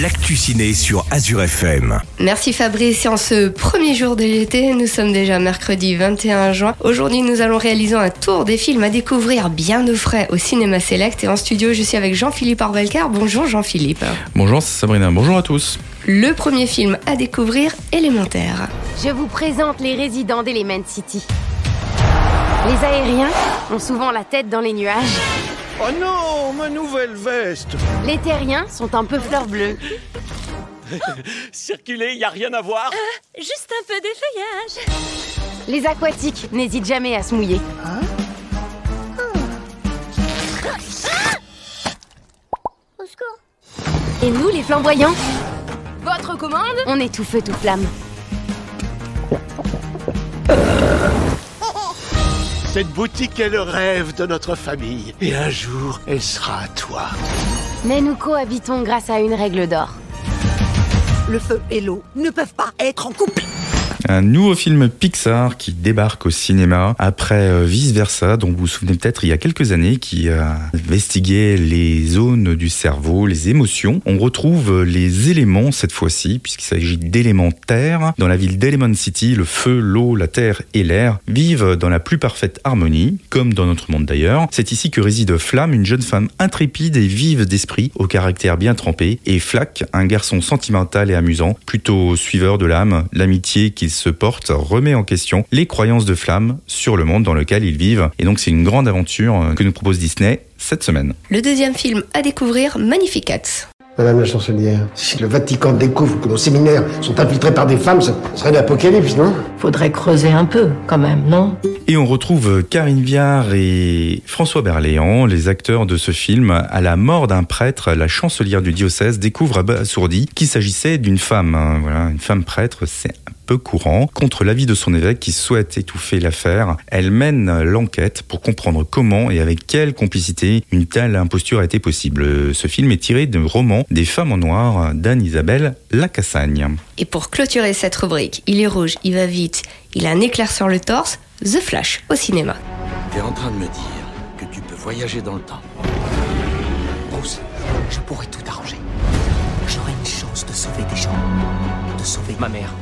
l'actu ciné sur Azure FM. Merci Fabrice. Et en ce premier jour de l'été, nous sommes déjà mercredi 21 juin. Aujourd'hui, nous allons réaliser un tour des films à découvrir bien au frais au Cinéma Select. Et en studio, je suis avec Jean-Philippe Arbelcar. Bonjour Jean-Philippe. Bonjour Sabrina, bonjour à tous. Le premier film à découvrir, Élémentaire. Je vous présente les résidents d'Element City. Les aériens ont souvent la tête dans les nuages. Oh non, ma nouvelle veste Les terriens sont un peu fleurs bleues. Circuler, y a rien à voir Juste un peu d'effeuillage. Les aquatiques n'hésitent jamais à se mouiller. Et nous, les flamboyants Votre commande? On est tout feu, tout flamme. Cette boutique est le rêve de notre famille. Et un jour, elle sera à toi. Mais nous cohabitons grâce à une règle d'or. Le feu et l'eau ne peuvent pas être en couple. Un nouveau film Pixar qui débarque au cinéma après euh, Vice Versa, dont vous vous souvenez peut-être il y a quelques années, qui a investigué les zones du cerveau, les émotions. On retrouve les éléments cette fois-ci, puisqu'il s'agit d'éléments. Dans la ville d'Element City, le feu, l'eau, la terre et l'air vivent dans la plus parfaite harmonie, comme dans notre monde d'ailleurs. C'est ici que réside Flamme, une jeune femme intrépide et vive d'esprit, au caractère bien trempé, et Flack, un garçon sentimental et amusant, plutôt suiveur de l'âme, l'amitié qu'il se porte remet en question les croyances de Flamme sur le monde dans lequel ils vivent. Et donc c'est une grande aventure que nous propose Disney cette semaine. Le deuxième film à découvrir, Magnificat. Madame la chancelière, si le Vatican découvre que nos séminaires sont infiltrés par des femmes, ce serait l'apocalypse, non? Faudrait creuser un peu, quand même, non? Et on retrouve Karine Viard et François Berléand, les acteurs de ce film. À la mort d'un prêtre, la chancelière du diocèse découvre abasourdie qu'il s'agissait d'une femme. hein. Voilà, une femme prêtre, c'est un peu courant. Contre l'avis de son évêque qui souhaite étouffer l'affaire, elle mène l'enquête pour comprendre comment et avec quelle complicité une telle imposture a été possible. Ce film est tiré d'un roman Des femmes en noir d'Anne-Isabelle Lacassagne. Et pour clôturer cette rubrique, il est rouge, il va vite, il a un éclair sur le torse, The Flash au cinéma. T'es en train de me dire que tu peux voyager dans le temps. Bruce, je pourrais tout arranger. J'aurais une chance de sauver des gens. De sauver ma mère.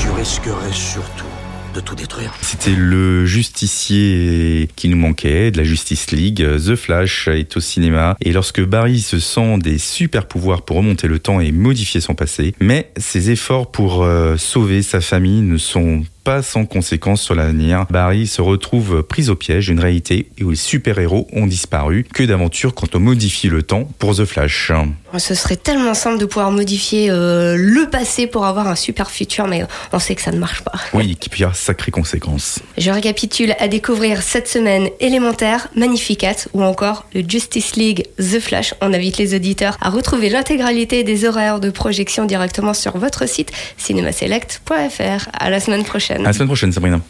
Tu risquerais surtout de tout détruire. C'était le justicier qui nous manquait, de la Justice League. The Flash est au cinéma et lorsque Barry se sent des super pouvoirs pour remonter le temps et modifier son passé, mais ses efforts pour euh, sauver sa famille ne sont pas sans conséquences sur l'avenir. Barry se retrouve pris au piège d'une réalité où les super-héros ont disparu. Que d'aventure quand on modifie le temps pour The Flash. Ce serait tellement simple de pouvoir modifier euh, le passé pour avoir un super futur, mais on sait que ça ne marche pas. Oui, qui peut y avoir sacrées conséquences. Je récapitule à découvrir cette semaine Élémentaire, Magnificat ou encore le Justice League The Flash. On invite les auditeurs à retrouver l'intégralité des horaires de projection directement sur votre site cinémaselect.fr. À la semaine prochaine. À la semaine prochaine, Sabrina.